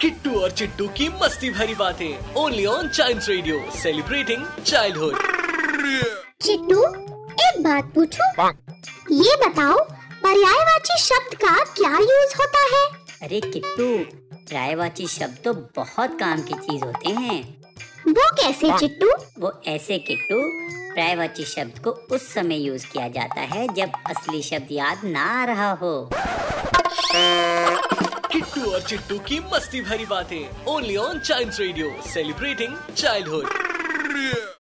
किट्टू और चिट्टू की मस्ती भरी बातें only on child radio celebrating childhood Chittu एक बात पूछूँ? ये बताओ पर्यायवाची शब्द का क्या यूज़ होता है? अरे किट्टू पर्यायवाची शब्द तो बहुत काम की चीज़ होते हैं। वो कैसे चिट्टू? वो ऐसे किट्टू पर्यायवाची शब्द को उस समय यूज़ किया जाता है जब असली शब्द याद ना आ रहा हो। किट्टू और चिट्टू की मस्ती भरी बातें only on child radio celebrating childhood